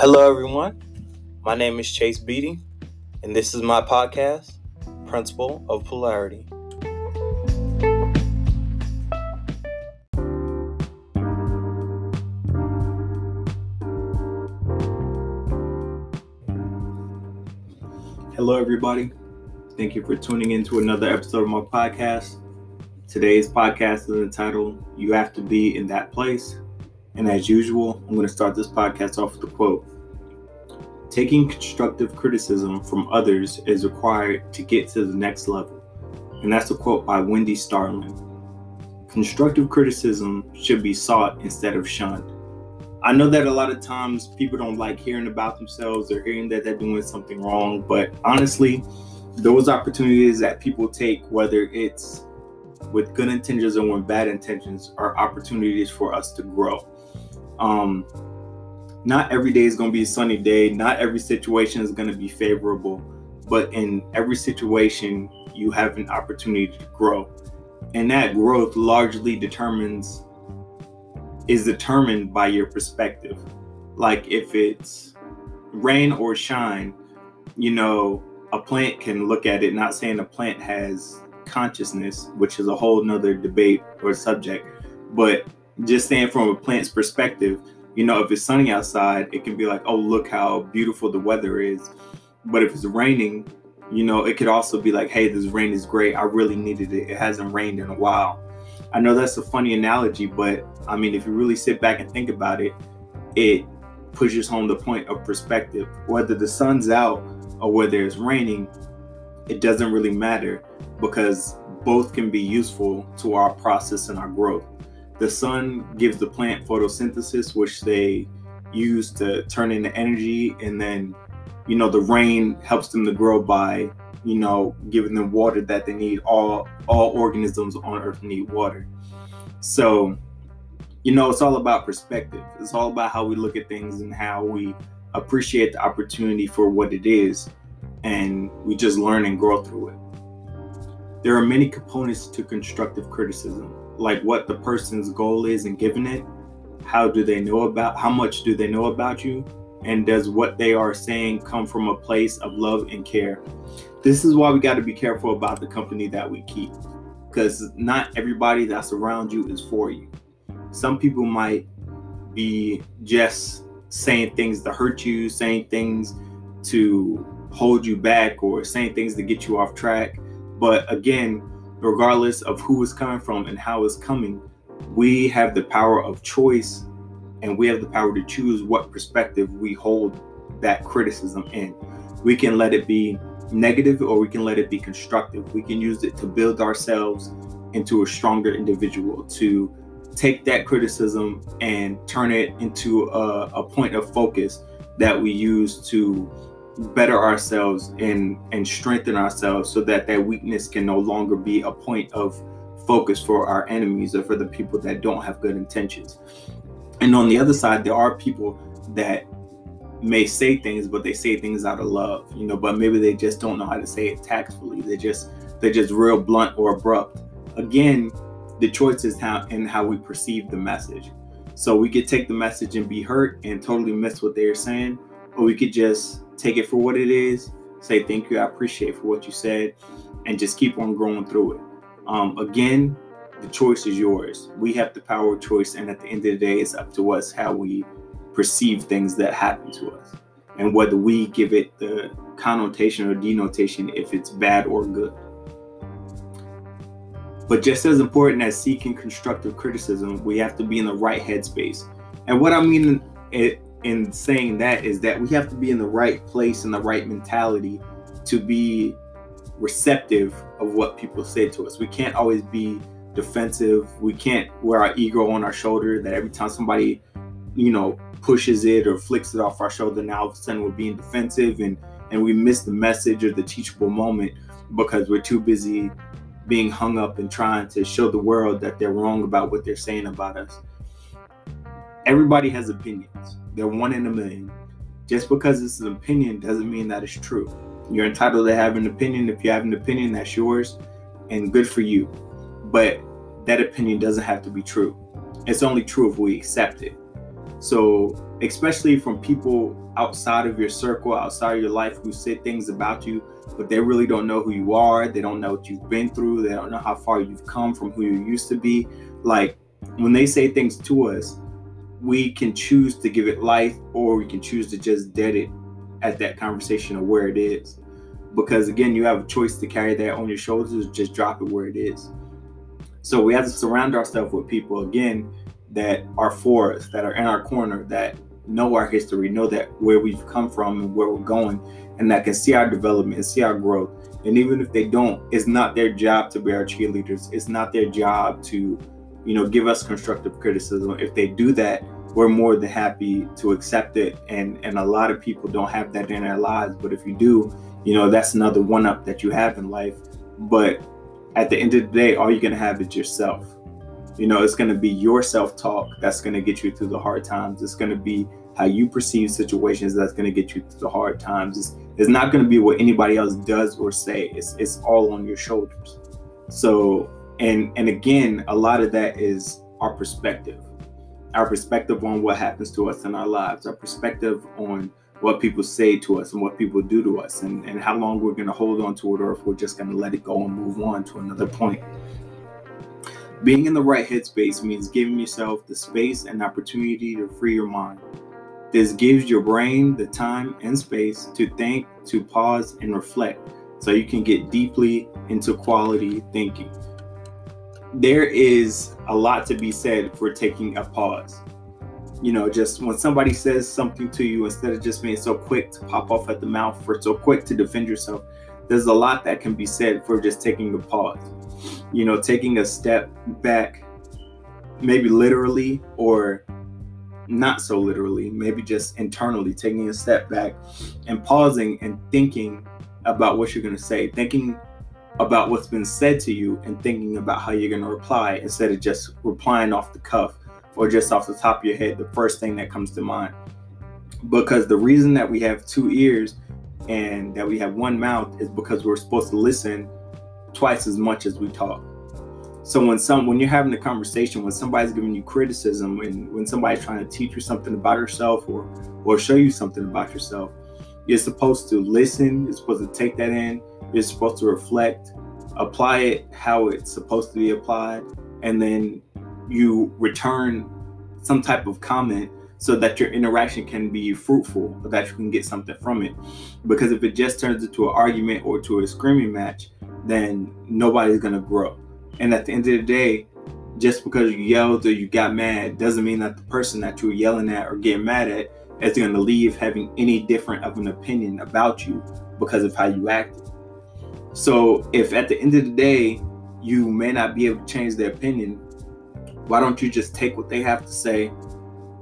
Hello, everyone. My name is Chase Beatty, and this is my podcast, Principle of Polarity. Hello, everybody. Thank you for tuning in to another episode of my podcast. Today's podcast is entitled You Have to Be in That Place. And as usual, I'm going to start this podcast off with a quote Taking constructive criticism from others is required to get to the next level. And that's a quote by Wendy Starling. Constructive criticism should be sought instead of shunned. I know that a lot of times people don't like hearing about themselves or hearing that they're doing something wrong, but honestly, those opportunities that people take, whether it's with good intentions or with bad intentions, are opportunities for us to grow. Um, not every day is going to be a sunny day. Not every situation is going to be favorable, but in every situation, you have an opportunity to grow. And that growth largely determines is determined by your perspective. Like if it's rain or shine, you know, a plant can look at it, not saying a plant has consciousness, which is a whole nother debate or subject, but just saying from a plant's perspective, you know, if it's sunny outside, it can be like, oh, look how beautiful the weather is. But if it's raining, you know, it could also be like, hey, this rain is great. I really needed it. It hasn't rained in a while. I know that's a funny analogy, but I mean, if you really sit back and think about it, it pushes home the point of perspective. Whether the sun's out or whether it's raining, it doesn't really matter because both can be useful to our process and our growth. The sun gives the plant photosynthesis, which they use to turn into energy, and then you know the rain helps them to grow by you know giving them water that they need. All all organisms on Earth need water, so you know it's all about perspective. It's all about how we look at things and how we appreciate the opportunity for what it is, and we just learn and grow through it. There are many components to constructive criticism like what the person's goal is and giving it. How do they know about how much do they know about you? And does what they are saying come from a place of love and care? This is why we got to be careful about the company that we keep. Because not everybody that's around you is for you. Some people might be just saying things to hurt you saying things to hold you back or saying things to get you off track. But again regardless of who is coming from and how it's coming, we have the power of choice and we have the power to choose what perspective we hold that criticism in. We can let it be negative or we can let it be constructive. We can use it to build ourselves into a stronger individual, to take that criticism and turn it into a, a point of focus that we use to better ourselves and and strengthen ourselves so that that weakness can no longer be a point of focus for our enemies or for the people that don't have good intentions. And on the other side there are people that may say things but they say things out of love you know but maybe they just don't know how to say it tactfully. They just they're just real blunt or abrupt. Again the choice is how and how we perceive the message. So we could take the message and be hurt and totally miss what they're saying or we could just take it for what it is, say thank you, I appreciate for what you said, and just keep on growing through it. Um, again, the choice is yours. We have the power of choice, and at the end of the day, it's up to us how we perceive things that happen to us and whether we give it the connotation or denotation if it's bad or good. But just as important as seeking constructive criticism, we have to be in the right headspace. And what I mean it, in saying that is that we have to be in the right place and the right mentality to be receptive of what people say to us. We can't always be defensive. We can't wear our ego on our shoulder that every time somebody, you know, pushes it or flicks it off our shoulder, now all of a sudden we're being defensive and and we miss the message or the teachable moment because we're too busy being hung up and trying to show the world that they're wrong about what they're saying about us. Everybody has opinions they're one in a million. Just because it's an opinion doesn't mean that it's true. You're entitled to have an opinion. If you have an opinion, that's yours and good for you. But that opinion doesn't have to be true. It's only true if we accept it. So especially from people outside of your circle, outside of your life who say things about you, but they really don't know who you are. They don't know what you've been through. They don't know how far you've come from who you used to be. Like when they say things to us, we can choose to give it life or we can choose to just dead it at that conversation of where it is. Because again, you have a choice to carry that on your shoulders, just drop it where it is. So we have to surround ourselves with people again that are for us, that are in our corner, that know our history, know that where we've come from and where we're going, and that can see our development and see our growth. And even if they don't, it's not their job to be our cheerleaders. It's not their job to, you know, give us constructive criticism. If they do that, we're more than happy to accept it. And and a lot of people don't have that in their lives. But if you do, you know, that's another one up that you have in life. But at the end of the day, all you're gonna have is yourself. You know, it's gonna be your self-talk that's gonna get you through the hard times. It's gonna be how you perceive situations that's to get you through the hard times. It's, it's not to be what anybody else does or say. It's, it's all on your shoulders. So, and and again, a lot of that is our perspective, our perspective on what happens to us in our lives, our perspective on what people say to us and what people do to us, and, and how long we're going to hold on to it, or if we're just going to let it go and move on to another point. Being in the right headspace means giving yourself the space and opportunity to free your mind this gives your brain the time and space to think, to pause, and reflect so you can get deeply into quality thinking. There is a lot to be said for taking a pause. You know, just when somebody says something to you, instead of just being so quick to pop off at the mouth or so quick to defend yourself, there's a lot that can be said for just taking a pause. You know, taking a step back, maybe literally or not so literally, maybe just internally taking a step back and pausing and thinking about what you're going to say, thinking about what's been said to you and thinking about how you're going to reply instead of just replying off the cuff or just off the top of your head, the first thing that comes to mind. Because the reason that we have two ears and that we have one mouth is because we're supposed to listen twice as much as we talk. So when some when you're having a conversation, when somebody's giving you criticism, when when somebody's trying to teach you something about yourself or or show you something about yourself, you're supposed to listen. You're supposed to take that in. You're supposed to reflect, apply it how it's supposed to be applied, and then you return some type of comment so that your interaction can be fruitful, that you can get something from it. Because if it just turns into an argument or to a screaming match, then nobody's gonna grow. And at the end of the day, just because you yelled or you got mad doesn't mean that the person that you're yelling at or getting mad at is to leave having any different of an opinion about you because of how you acted. So if at the end of the day you may not be able to change their opinion, why don't you just take what they have to say,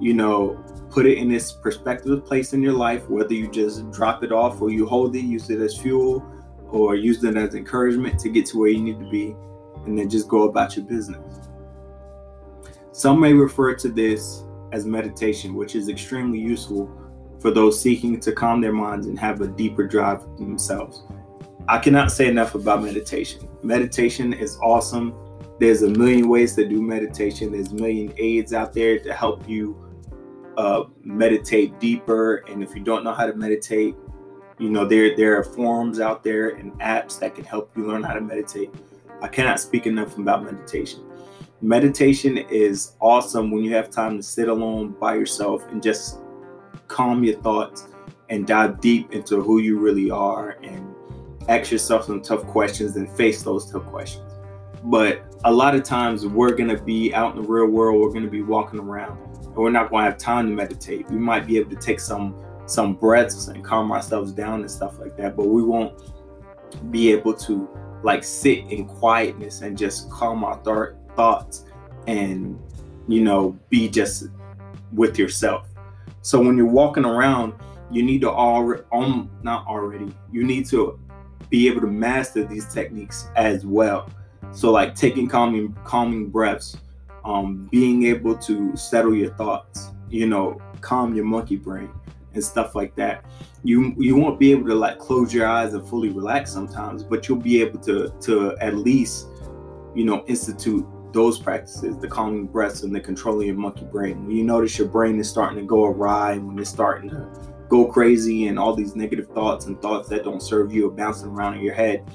you know, put it in this perspective place in your life, whether you just drop it off or you hold it, use it as fuel, or use it as encouragement to get to where you need to be and then just go about your business. Some may refer to this as meditation, which is extremely useful for those seeking to calm their minds and have a deeper drive themselves. I cannot say enough about meditation. Meditation is awesome. There's a million ways to do meditation. There's a million aids out there to help you uh, meditate deeper. And if you don't know how to meditate, you know there there are forums out there and apps that can help you learn how to meditate. I cannot speak enough about meditation. Meditation is awesome when you have time to sit alone by yourself and just calm your thoughts and dive deep into who you really are and ask yourself some tough questions and face those tough questions. But a lot of times we're going to be out in the real world, we're going to be walking around, and we're not going to have time to meditate. We might be able to take some some breaths and calm ourselves down and stuff like that, but we won't be able to like sit in quietness and just calm our th- thoughts and you know be just with yourself so when you're walking around you need to all um not already you need to be able to master these techniques as well so like taking calming calming breaths um being able to settle your thoughts you know calm your monkey brain and stuff like that. You you won't be able to like close your eyes and fully relax sometimes, but you'll be able to to at least you know institute those practices, the calming breaths and the controlling your monkey brain. When you notice your brain is starting to go awry, when it's starting to go crazy and all these negative thoughts and thoughts that don't serve you are bouncing around in your head,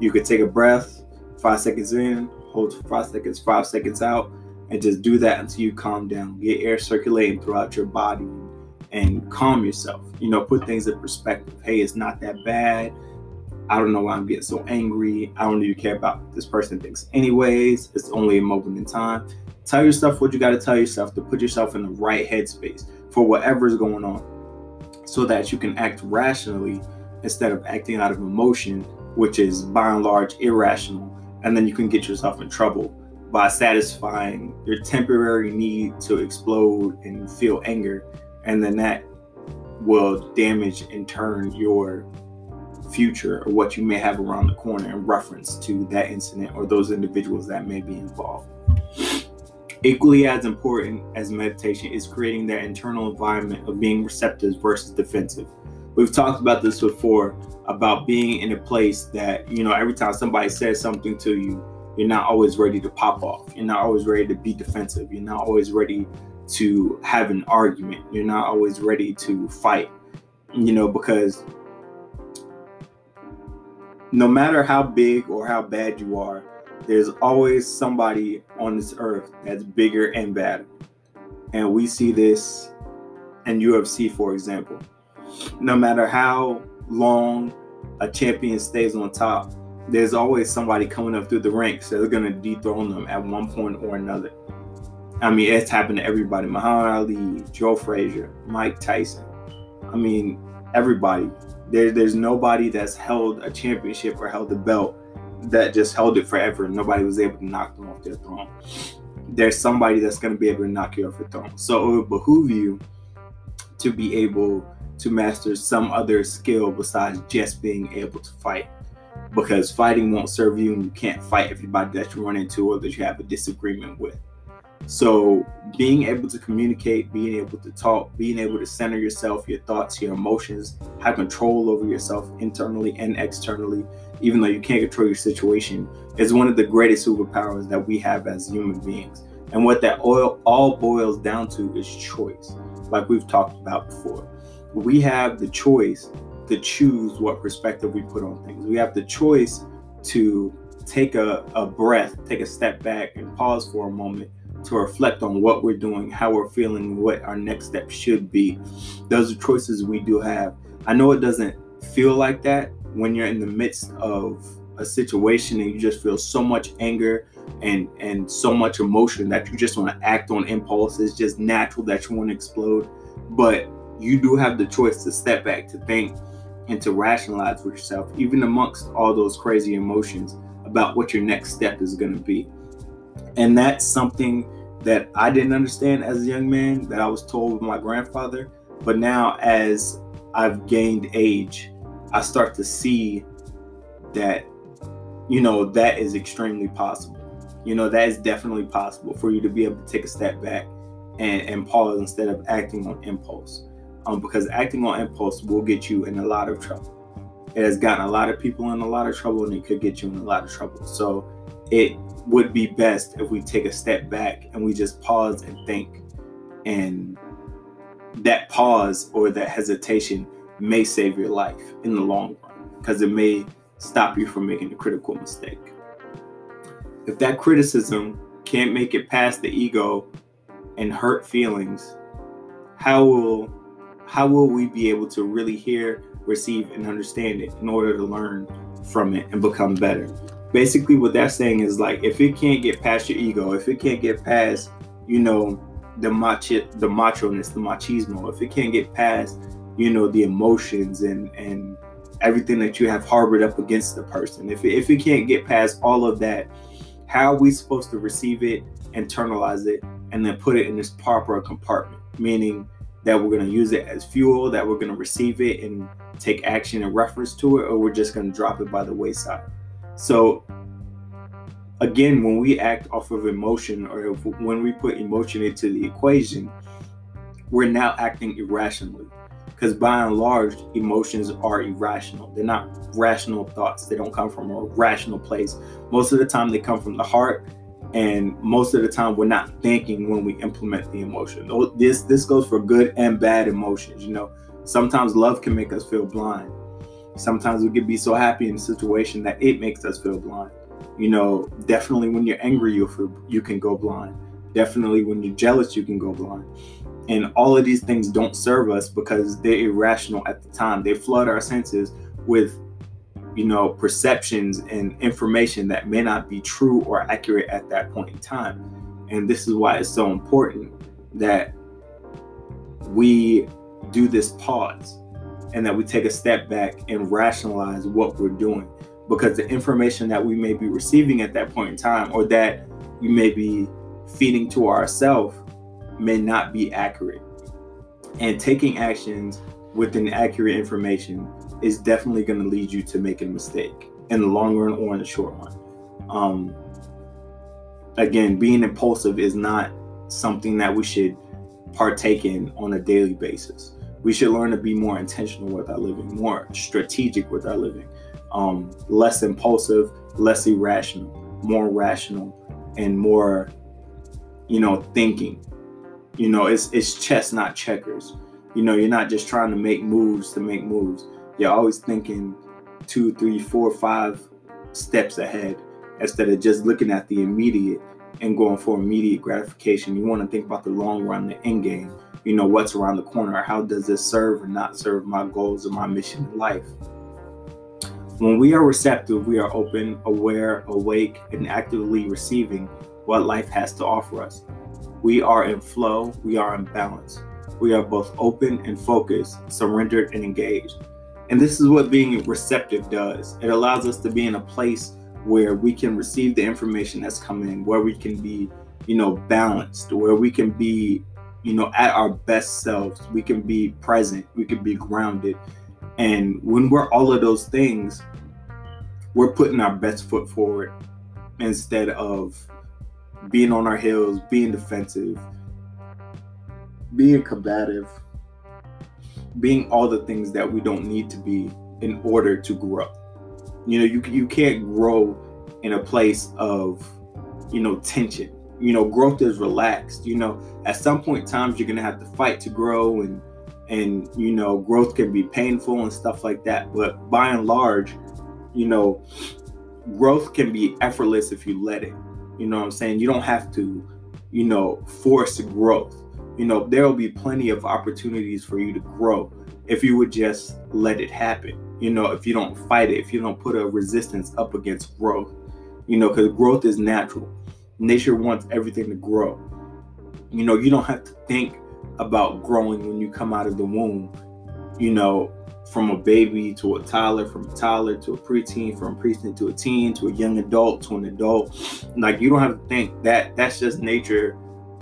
you could take a breath, five seconds in, hold five seconds, five seconds out, and just do that until you calm down. Get air circulating throughout your body and calm yourself. You know, put things in perspective. Hey, it's not that bad. I don't know why I'm getting so angry. I don't even care about this person thinks anyways. It's only a moment in time. Tell yourself what you got to tell yourself to put yourself in the right headspace for whatever is going on so that you can act rationally instead of acting out of emotion, which is by and large irrational. And then you can get yourself in trouble by satisfying your temporary need to explode and feel anger. And then that will damage in turn your future or what you may have around the corner in reference to that incident or those individuals that may be involved. Equally as important as meditation is creating that internal environment of being receptive versus defensive. We've talked about this before about being in a place that, you know, every time somebody says something to you, you're not always ready to pop off. You're not always ready to be defensive. You're not always ready to have an argument. You're not always ready to fight, you know, because no matter how big or how bad you are, there's always somebody on this earth that's bigger and badder. And we see this in UFC, for example. No matter how long a champion stays on top, there's always somebody coming up through the ranks that's going to dethrone them at one point or another. I mean, it's happened to everybody Muhammad Ali, Joe Frazier, Mike Tyson. I mean, everybody. There, there's nobody that's held a championship or held a belt that just held it forever. Nobody was able to knock them off their throne. There's somebody that's going to be able to knock you off your throne. So it would behoove you to be able to master some other skill besides just being able to fight. Because fighting won't serve you and you can't fight everybody that you run into or that you have a disagreement with. So, being able to communicate, being able to talk, being able to center yourself, your thoughts, your emotions, have control over yourself internally and externally, even though you can't control your situation, is one of the greatest superpowers that we have as human beings. And what that oil all boils down to is choice, like we've talked about before. We have the choice to choose what perspective we put on things. We have the choice to take a, a breath, take a step back, and pause for a moment to reflect on what we're doing, how we're feeling, what our next step should be. Those are choices we do have. I know it doesn't feel like that when you're in the midst of a situation and you just feel so much anger and and so much emotion that you just want to act on impulse. It's just natural that you want to explode. But you do have the choice to step back, to think, and to rationalize with yourself, even amongst all those crazy emotions about what your next step is going to be. And that's something that I didn't understand as a young man that I was told by my grandfather. But now, as I've gained age, I start to see that, you know, that is extremely possible. You know, that is definitely possible for you to be able to take a step back and, and pause instead of acting on impulse. Um, because acting on impulse will get you in a lot of trouble. It has gotten a lot of people in a lot of trouble and it could get you in a lot of trouble. So it would be best if we take a step back and we just pause and think. And that pause or that hesitation may save your life in the long run because it may stop you from making a critical mistake. If that criticism can't make it past the ego and hurt feelings, how will how will we be able to really hear, receive, and understand it in order to learn from it and become better? Basically what that's saying is like if it can't get past your ego, if it can't get past, you know, the macho the macho-ness, the machismo, if it can't get past, you know, the emotions and and everything that you have harbored up against the person, if it, if it can't get past all of that, how are we supposed to receive it, internalize it, and then put it in this proper compartment? Meaning that we're going to use it as fuel, that we're going to receive it and take action in reference to it, or we're just going to drop it by the wayside. So again, when we act off of emotion or when we put emotion into the equation, we're now acting irrationally. Because by and large, emotions are irrational. They're not rational thoughts. They don't come from a rational place. Most of the time, they come from the heart and most of the time we're not thinking when we implement the emotion this this goes for good and bad emotions you know sometimes love can make us feel blind sometimes we can be so happy in a situation that it makes us feel blind. You know definitely when you're angry you feel you can go blind. Definitely when you're jealous you can go blind. And all of these things don't serve us because they're irrational at the time. They flood our senses with you know, perceptions and information that may not be true or accurate at that point in time. And this is why it's so important that we do this pause and that we take a step back and rationalize what we're doing because the information that we may be receiving at that point in time or that we may be feeding to ourselves may not be accurate. And taking actions with inaccurate information is definitely going to lead you to making a mistake in the long run or in the short run. Um, again, being impulsive is not something that we should partake in on a daily basis. We should learn to be more intentional with our living, more strategic with our living, um, less impulsive, less irrational, more rational, and more, you know, thinking. You know, it's it's chess, not checkers. You know, you're not just trying to make moves to make moves you're always thinking two, three, four, five steps ahead instead of just looking at the immediate and going for immediate gratification. You want to think about the long run, the end game. You know, what's around the corner? How does this serve or not serve my goals or my mission in life? When we are receptive, we are open, aware, awake, and actively receiving what life has to offer us. We are in flow, we are in balance. We are both open and focused, surrendered and engaged. And this is what being receptive does it allows us to be in a place where we can receive the information that's coming, where we can be, you know, balanced, where we can be, you know, at our best selves. We can be present, we can be grounded. And when we're all of those things, we're putting our best foot forward instead of being on our heels, being defensive, being combative being all the things that we don't need to be in order to grow. You know, you you can't grow in a place of you know tension. You know, growth is relaxed. You know, at some point times you're gonna have to fight to grow and and you know growth can be painful and stuff like that but by and large you know growth can be effortless if you let it you know what i'm saying you don't have to you know force growth you know, there will be plenty of opportunities for you to grow if you would just let it happen. You know, if you don't fight it, if you don't put a resistance up against growth, you know, because growth is natural. Nature wants everything to grow. You know, you don't have to think about growing when you come out of the womb, you know, from a baby to a toddler, from a toddler to a preteen, from a preteen to a teen, to a young adult, to an adult. Like, you don't have to think that that's just nature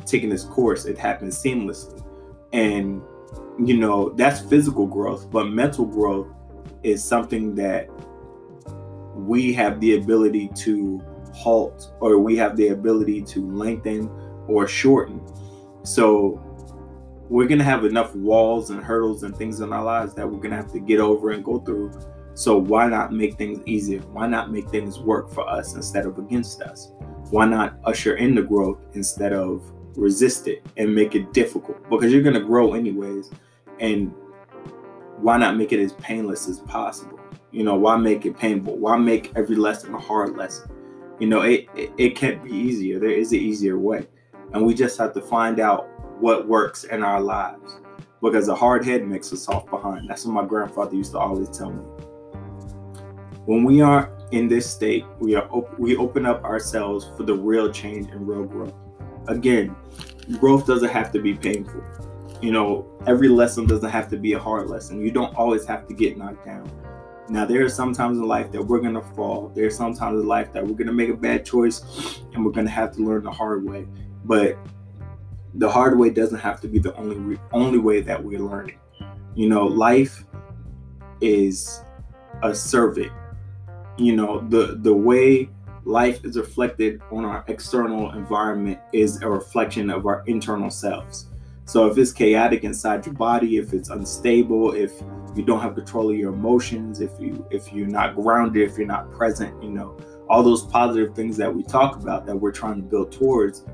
taking this course, it happens seamlessly. And, you know, that's physical growth, but mental growth is something that we have the ability to halt or we have the ability to lengthen or shorten. So we're going to have enough walls and hurdles and things in our lives that we're going to have to get over and go through. So why not make things easier? Why not make things work for us instead of against us? Why not usher in the growth instead of resist it and make it difficult because you're going to grow anyways and why not make it as painless as possible you know why make it painful why make every lesson a hard lesson you know it, it, it can't be easier there is an easier way and we just have to find out what works in our lives because a hard head makes a soft behind that's what my grandfather used to always tell me when we are in this state we are op- we open up ourselves for the real change and real growth again, growth doesn't have to be painful. You know, every lesson doesn't have to be a hard lesson. You don't always have to get knocked down. Now, there are some times in life that we're going to fall. There are some times in life that we're going to make a bad choice and we're going to have to learn the hard way. But the hard way doesn't have to be the only re- only way that we're learning. You know, life is a survey. You know, the the way life is reflected on our external environment is a reflection of our internal selves. So if it's chaotic inside your body, if it's unstable, if you don't have control of your emotions, if you if you're not grounded, if you're not present, you know, all those positive things that we talk about that we're trying to build towards,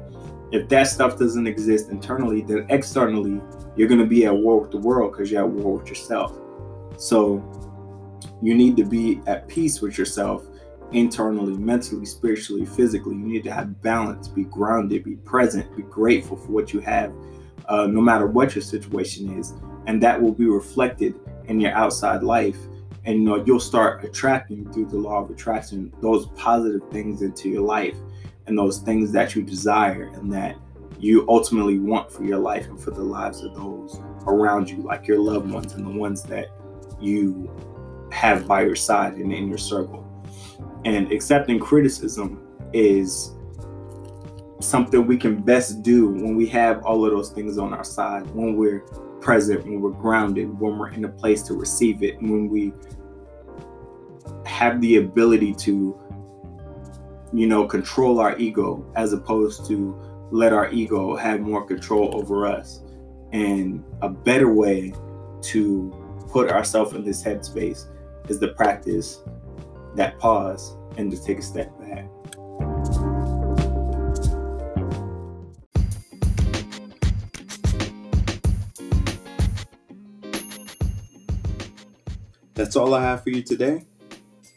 if that stuff doesn't exist internally, then externally, you're going to be at war with the world because you're at war with yourself. So you need to be at peace with yourself internally, mentally, spiritually, physically. You need to have balance, be grounded, be present, be grateful for what you have, uh, no matter what your situation is. And that will be reflected in your outside life and you know you'll start attracting through the law of attraction those positive things into your life and those things that you desire and that you ultimately want for your life and for the lives of those around you like your loved ones and the ones that you have by your side and in your circle and accepting criticism is something we can best do when we have all of those things on our side when we're present, when we're grounded, when we're in a place to receive it, when we have the ability to, you know, control our ego as opposed to let our ego have more control over us. And a better way to put ourselves in this headspace is to practice that pause and to take a step That's all I have for you today.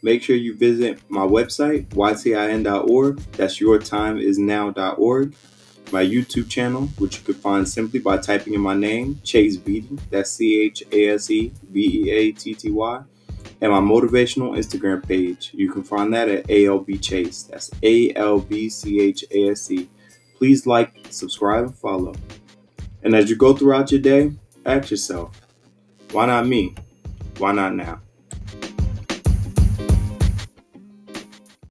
Make sure you visit my website, ytin.org. That's yourtimeisnow.org. My YouTube channel, which you can find simply by typing in my name, Chase Beatty. That's C H A S E B E A T T Y. And my motivational Instagram page. You can find that at ALB Chase. That's A L B C H A S E. Please like, subscribe, and follow. And as you go throughout your day, ask yourself, why not me? Why not now?